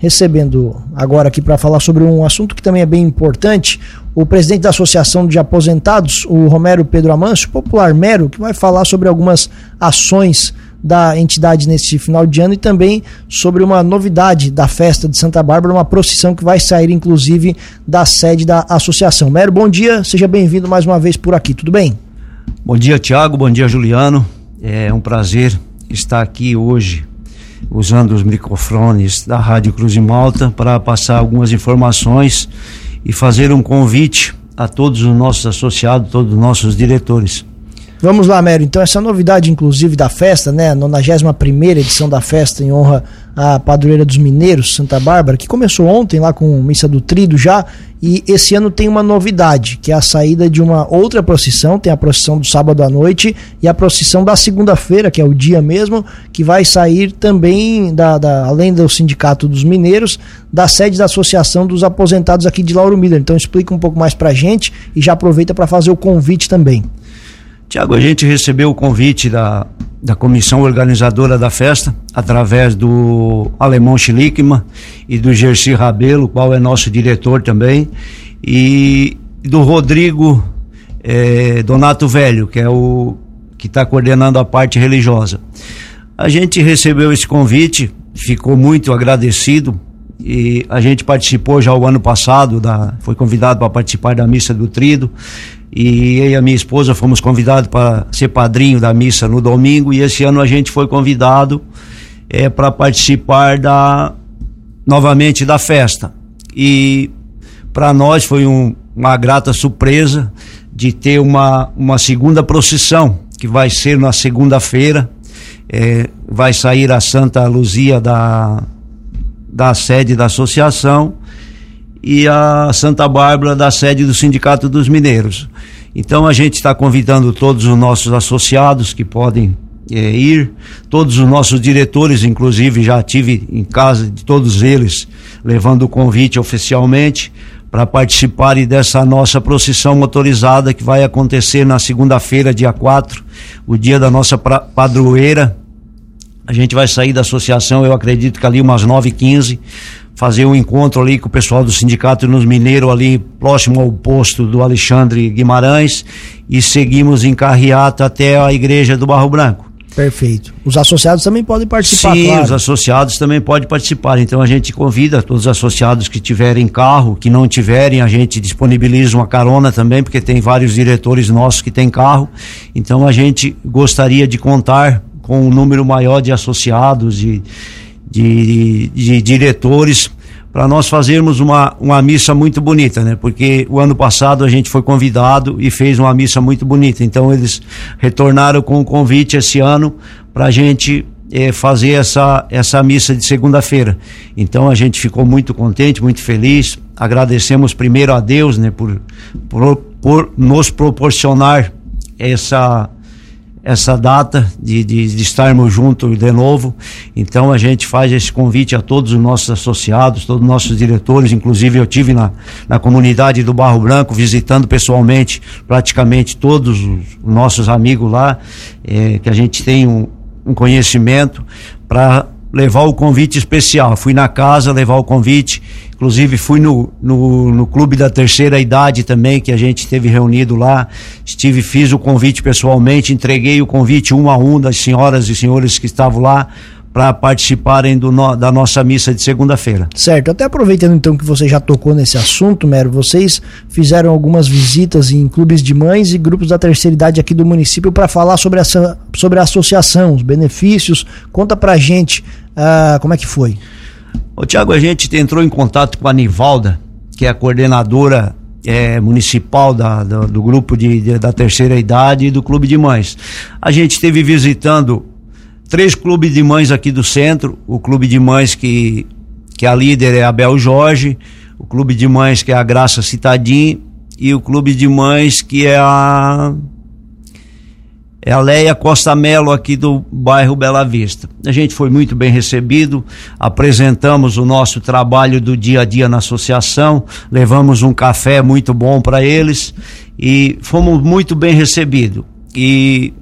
recebendo agora aqui para falar sobre um assunto que também é bem importante, o presidente da Associação de Aposentados, o Romero Pedro Amâncio, popular Mero, que vai falar sobre algumas ações da entidade nesse final de ano e também sobre uma novidade da festa de Santa Bárbara, uma procissão que vai sair inclusive da sede da associação. Mero, bom dia, seja bem-vindo mais uma vez por aqui, tudo bem? Bom dia, Tiago, bom dia, Juliano. É um prazer estar aqui hoje usando os microfones da Rádio Cruz de Malta para passar algumas informações e fazer um convite a todos os nossos associados, todos os nossos diretores. Vamos lá, Mério. Então, essa novidade, inclusive, da festa, né? A 91 edição da festa em honra à padroeira dos mineiros, Santa Bárbara, que começou ontem lá com Missa do Trido já. E esse ano tem uma novidade, que é a saída de uma outra procissão. Tem a procissão do sábado à noite e a procissão da segunda-feira, que é o dia mesmo, que vai sair também, da, da, além do Sindicato dos Mineiros, da sede da Associação dos Aposentados aqui de Lauro Miller. Então, explica um pouco mais pra gente e já aproveita para fazer o convite também. Tiago, a gente recebeu o convite da, da comissão organizadora da festa, através do Alemão Schlickman e do Gersi Rabelo, qual é nosso diretor também, e do Rodrigo eh, Donato Velho, que é o que está coordenando a parte religiosa. A gente recebeu esse convite, ficou muito agradecido e a gente participou já o ano passado, da, foi convidado para participar da missa do Trido e eu e a minha esposa fomos convidados para ser padrinho da missa no domingo. E esse ano a gente foi convidado é, para participar da novamente da festa. E para nós foi um, uma grata surpresa de ter uma, uma segunda procissão que vai ser na segunda-feira. É, vai sair a Santa Luzia da da sede da associação e a Santa Bárbara da sede do Sindicato dos Mineiros. Então a gente está convidando todos os nossos associados que podem é, ir, todos os nossos diretores, inclusive já tive em casa de todos eles, levando o convite oficialmente para participarem dessa nossa procissão motorizada que vai acontecer na segunda-feira, dia 4, o dia da nossa padroeira. A gente vai sair da associação, eu acredito que ali umas 9h15, fazer um encontro ali com o pessoal do sindicato nos Mineiros ali próximo ao posto do Alexandre Guimarães e seguimos em carreata até a igreja do Barro Branco. Perfeito. Os associados também podem participar, Sim, claro. os associados também podem participar. Então a gente convida todos os associados que tiverem carro, que não tiverem, a gente disponibiliza uma carona também, porque tem vários diretores nossos que têm carro. Então a gente gostaria de contar com um número maior de associados, de de, de diretores para nós fazermos uma, uma missa muito bonita, né? Porque o ano passado a gente foi convidado e fez uma missa muito bonita. Então eles retornaram com o convite esse ano para a gente eh, fazer essa, essa missa de segunda-feira. Então a gente ficou muito contente, muito feliz. Agradecemos primeiro a Deus, né? Por, por, por nos proporcionar essa essa data de, de, de, estarmos juntos de novo. Então a gente faz esse convite a todos os nossos associados, todos os nossos diretores, inclusive eu tive na, na comunidade do Barro Branco visitando pessoalmente praticamente todos os nossos amigos lá, é, que a gente tem um, um conhecimento para levar o convite especial. Fui na casa levar o convite, inclusive fui no, no, no, clube da terceira idade também, que a gente esteve reunido lá. Estive, fiz o convite pessoalmente, entreguei o convite um a um das senhoras e senhores que estavam lá para participarem do no, da nossa missa de segunda-feira. Certo. Até aproveitando então que você já tocou nesse assunto, Mero, vocês fizeram algumas visitas em clubes de mães e grupos da terceira idade aqui do município para falar sobre essa sobre a associação, os benefícios. Conta pra gente uh, como é que foi. Ô Tiago, a gente entrou em contato com a Nivalda, que é a coordenadora é, municipal da, da, do grupo de, de, da terceira idade e do clube de mães. A gente esteve visitando três clubes de mães aqui do centro, o clube de mães que, que a líder é a Bel Jorge, o clube de mães que é a Graça Citadim e o clube de mães que é a é a Leia Costa Melo aqui do bairro Bela Vista. A gente foi muito bem recebido, apresentamos o nosso trabalho do dia a dia na associação, levamos um café muito bom para eles e fomos muito bem recebidos. E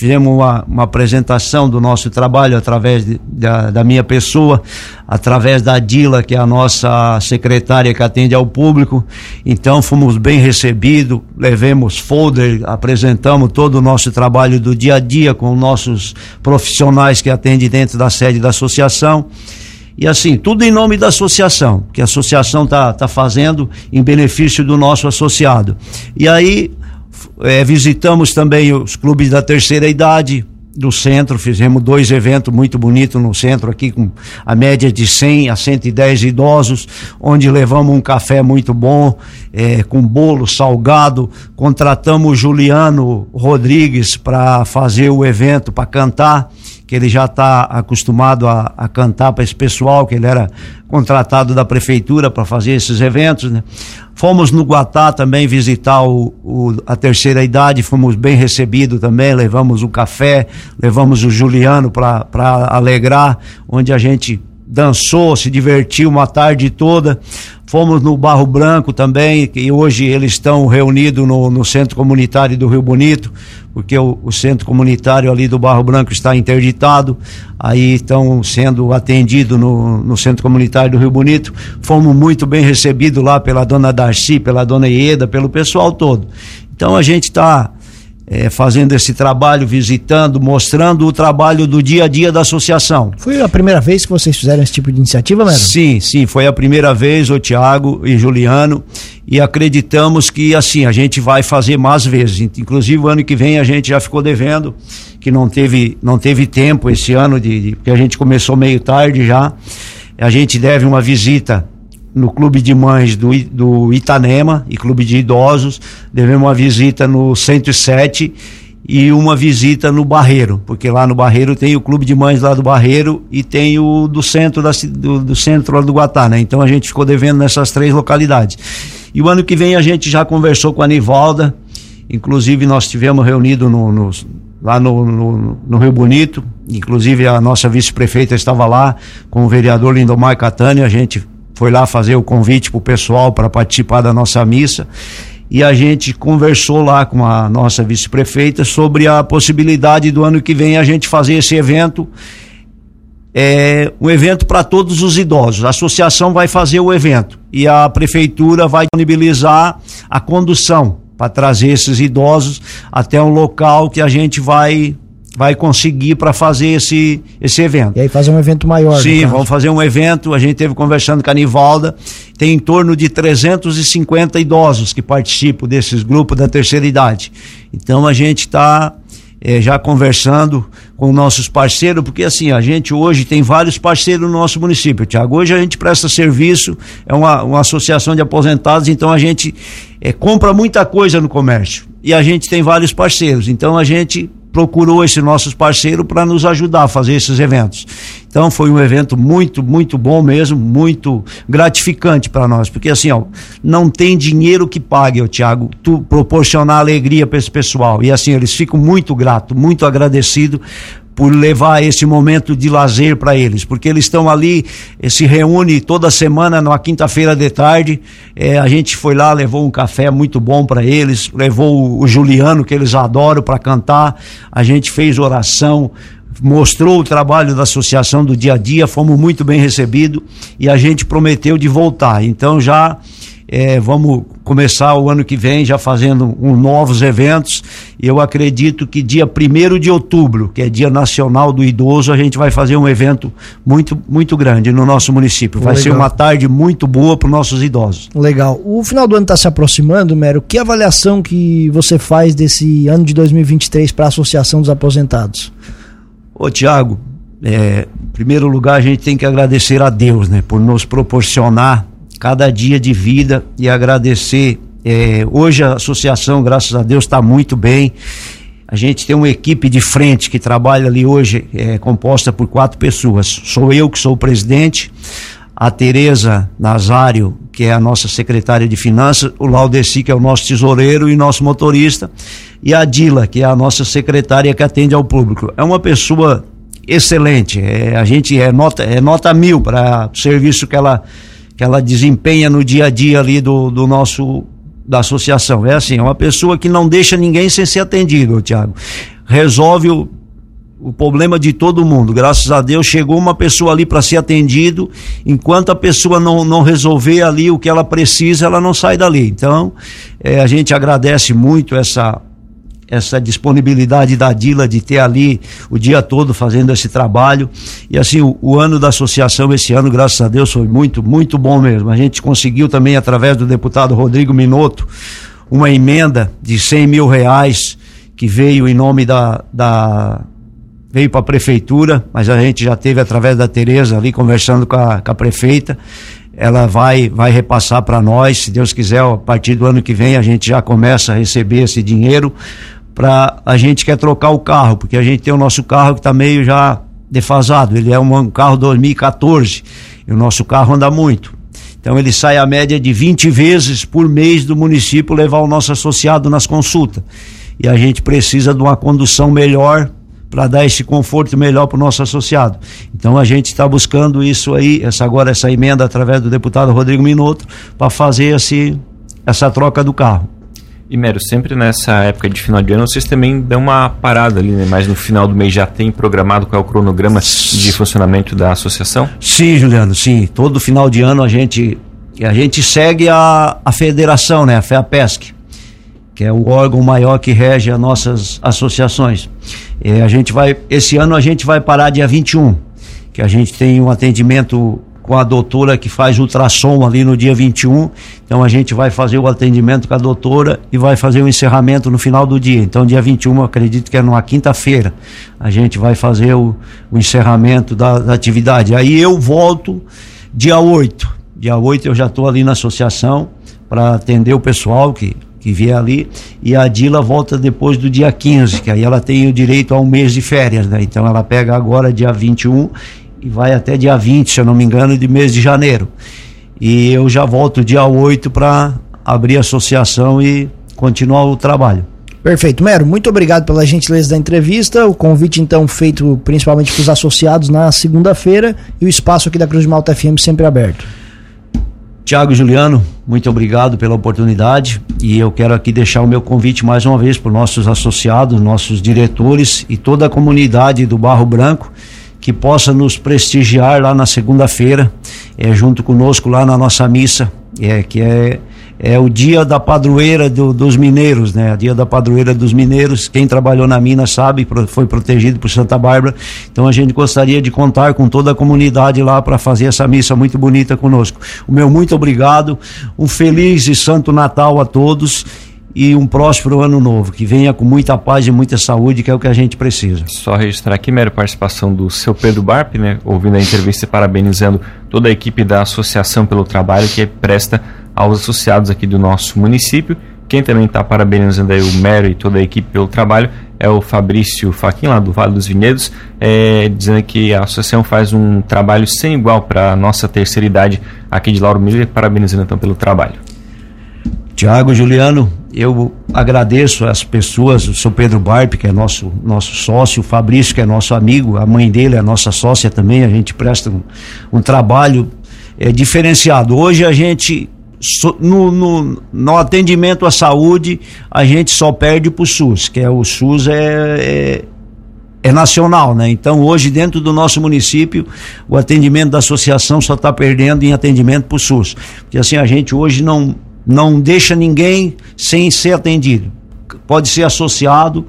fizemos uma, uma apresentação do nosso trabalho através de, da, da minha pessoa, através da Dila, que é a nossa secretária que atende ao público. Então fomos bem recebidos, levemos folder, apresentamos todo o nosso trabalho do dia a dia com nossos profissionais que atendem dentro da sede da associação. E assim, tudo em nome da associação, que a associação está tá fazendo em benefício do nosso associado. E aí, é, visitamos também os clubes da terceira idade, do centro, fizemos dois eventos muito bonitos no centro aqui com a média de 100 a 110 idosos, onde levamos um café muito bom, é, com bolo salgado, contratamos o Juliano Rodrigues para fazer o evento, para cantar, que ele já está acostumado a, a cantar para esse pessoal, que ele era contratado da prefeitura para fazer esses eventos, né? Fomos no Guatá também visitar o, o, a terceira idade, fomos bem recebidos também, levamos o café, levamos o Juliano para alegrar, onde a gente dançou, se divertiu uma tarde toda. Fomos no Barro Branco também, e hoje eles estão reunidos no, no Centro Comunitário do Rio Bonito, porque o, o, Centro Comunitário ali do Barro Branco está interditado, aí estão sendo atendidos no, no Centro Comunitário do Rio Bonito. Fomos muito bem recebidos lá pela dona Darcy, pela dona Ieda, pelo pessoal todo. Então a gente está é, fazendo esse trabalho, visitando, mostrando o trabalho do dia a dia da associação. Foi a primeira vez que vocês fizeram esse tipo de iniciativa, Mero? Sim, sim, foi a primeira vez, o Tiago e Juliano, e acreditamos que assim, a gente vai fazer mais vezes. Inclusive, o ano que vem a gente já ficou devendo, que não teve, não teve tempo esse ano, de, de porque a gente começou meio tarde já. A gente deve uma visita no Clube de Mães do, do Itanema e Clube de Idosos, devemos uma visita no 107 e uma visita no Barreiro, porque lá no Barreiro tem o Clube de Mães lá do Barreiro e tem o do centro da, do, do centro lá do Guatá, né? Então a gente ficou devendo nessas três localidades. E o ano que vem a gente já conversou com a Nivalda, inclusive nós tivemos reunido no, no lá no, no, no, Rio Bonito, inclusive a nossa vice-prefeita estava lá com o vereador Lindomar Catani, a gente foi lá fazer o convite para o pessoal para participar da nossa missa e a gente conversou lá com a nossa vice-prefeita sobre a possibilidade do ano que vem a gente fazer esse evento é um evento para todos os idosos. A associação vai fazer o evento e a prefeitura vai disponibilizar a condução para trazer esses idosos até um local que a gente vai vai conseguir para fazer esse, esse evento. E aí fazer um evento maior. Sim, vamos fazer um evento. A gente teve conversando com a Nivalda. Tem em torno de 350 idosos que participam desses grupos da terceira idade. Então a gente está é, já conversando com nossos parceiros, porque assim, a gente hoje tem vários parceiros no nosso município, Tiago. Hoje a gente presta serviço, é uma, uma associação de aposentados, então a gente é, compra muita coisa no comércio. E a gente tem vários parceiros. Então a gente procurou esses nossos parceiros para nos ajudar a fazer esses eventos. Então foi um evento muito, muito bom mesmo, muito gratificante para nós, porque assim, ó, não tem dinheiro que pague, Tiago, tu proporcionar alegria para esse pessoal. E assim, eles ficam muito gratos, muito agradecidos por levar esse momento de lazer para eles, porque eles estão ali, eh, se reúne toda semana, numa quinta-feira de tarde. É, a gente foi lá, levou um café muito bom para eles, levou o, o Juliano, que eles adoram, para cantar. A gente fez oração, mostrou o trabalho da associação do dia a dia, fomos muito bem recebidos e a gente prometeu de voltar. Então já é, vamos começar o ano que vem já fazendo um, novos eventos. Eu acredito que dia 1 de outubro, que é Dia Nacional do Idoso, a gente vai fazer um evento muito, muito grande no nosso município. Vai Legal. ser uma tarde muito boa para os nossos idosos. Legal. O final do ano está se aproximando, Mero. Que avaliação que você faz desse ano de 2023 para a Associação dos Aposentados? Ô, Tiago, é, em primeiro lugar, a gente tem que agradecer a Deus, né, por nos proporcionar cada dia de vida e agradecer. É, hoje a associação, graças a Deus, está muito bem. A gente tem uma equipe de frente que trabalha ali hoje, é, composta por quatro pessoas. Sou eu que sou o presidente, a Tereza Nazário, que é a nossa secretária de finanças, o Laudeci, que é o nosso tesoureiro e nosso motorista, e a Dila, que é a nossa secretária que atende ao público. É uma pessoa excelente. É, a gente é nota, é nota mil para o serviço que ela que ela desempenha no dia a dia ali do, do nosso da associação. É assim, é uma pessoa que não deixa ninguém sem ser atendido, Tiago. resolve o, o problema de todo mundo. Graças a Deus chegou uma pessoa ali para ser atendido. Enquanto a pessoa não, não resolver ali o que ela precisa, ela não sai dali. Então, é, a gente agradece muito essa essa disponibilidade da Dila de ter ali o dia todo fazendo esse trabalho. E assim, o, o, ano da associação esse ano, graças a Deus, foi muito, muito bom mesmo. A gente conseguiu também, através do deputado Rodrigo Minotto, uma emenda de 100 mil reais que veio em nome da, da veio para a prefeitura, mas a gente já teve através da Tereza ali conversando com a, com a prefeita. Ela vai vai repassar para nós, se Deus quiser, a partir do ano que vem a gente já começa a receber esse dinheiro para a gente quer trocar o carro, porque a gente tem o nosso carro que está meio já defasado. Ele é um carro 2014 e o nosso carro anda muito. Então ele sai a média de 20 vezes por mês do município levar o nosso associado nas consultas. E a gente precisa de uma condução melhor para dar esse conforto melhor para o nosso associado. Então a gente está buscando isso aí, essa agora essa emenda através do deputado Rodrigo Minotto para fazer esse, essa troca do carro. E Mero, sempre nessa época de final de ano, vocês também dão uma parada ali, né? Mas no final do mês já tem programado qual é o cronograma de funcionamento da associação? Sim, Juliano, sim. Todo final de ano a gente, a gente segue a, a federação, né? A FEAPESC, que é o órgão maior que rege as nossas associações. E a gente vai, esse ano a gente vai parar dia 21, que a gente tem um atendimento com a doutora que faz ultrassom ali no dia 21. Então a gente vai fazer o atendimento com a doutora e vai fazer o encerramento no final do dia. Então, dia 21, acredito que é numa quinta-feira, a gente vai fazer o, o encerramento da, da, atividade. Aí eu volto dia 8. Dia 8 eu já estou ali na associação para atender o pessoal que que vier ali, e a Dila volta depois do dia 15, que aí ela tem o direito a um mês de férias, né? Então ela pega agora dia 21 e vai até dia 20, se eu não me engano, de mês de janeiro. E eu já volto dia 8 para abrir a associação e continuar o trabalho. Perfeito. Mero, muito obrigado pela gentileza da entrevista. O convite, então, feito principalmente para os associados na segunda-feira e o espaço aqui da Cruz de Malta FM sempre aberto. Tiago Juliano, muito obrigado pela oportunidade e eu quero aqui deixar o meu convite mais uma vez para os nossos associados, nossos diretores e toda a comunidade do Barro Branco que possa nos prestigiar lá na segunda-feira, é, junto conosco lá na nossa missa, é, que é, é o dia da padroeira do, dos mineiros, né? Dia da padroeira dos mineiros. Quem trabalhou na mina sabe, foi protegido por Santa Bárbara. Então a gente gostaria de contar com toda a comunidade lá para fazer essa missa muito bonita conosco. O meu muito obrigado, um feliz e santo Natal a todos e um próspero ano novo, que venha com muita paz e muita saúde, que é o que a gente precisa. Só registrar aqui, mera participação do seu Pedro Barp, né, ouvindo a entrevista e parabenizando toda a equipe da associação pelo trabalho que presta aos associados aqui do nosso município. Quem também está parabenizando aí o Mero e toda a equipe pelo trabalho é o Fabrício Faquin, lá do Vale dos Vinhedos, é, dizendo que a associação faz um trabalho sem igual para a nossa terceira idade aqui de Lauro Miller, parabenizando então pelo trabalho. Tiago Juliano, eu agradeço as pessoas, o seu Pedro Barpe, que é nosso, nosso sócio, o Fabrício, que é nosso amigo, a mãe dele é nossa sócia também, a gente presta um, um trabalho é, diferenciado. Hoje a gente, no, no, no, atendimento à saúde, a gente só perde para o SUS, que é o SUS é, é é nacional, né? Então hoje dentro do nosso município o atendimento da associação só está perdendo em atendimento para o SUS, porque assim a gente hoje não não deixa ninguém sem ser atendido. Pode ser associado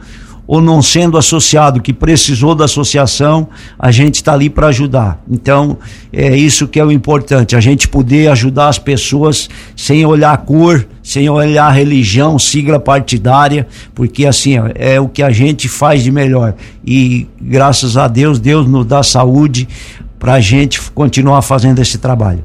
ou não sendo associado, que precisou da associação, a gente está ali para ajudar. Então, é isso que é o importante, a gente poder ajudar as pessoas sem olhar cor, sem olhar religião, sigla partidária, porque assim, é o que a gente faz de melhor. E graças a Deus, Deus nos dá saúde para a gente continuar fazendo esse trabalho.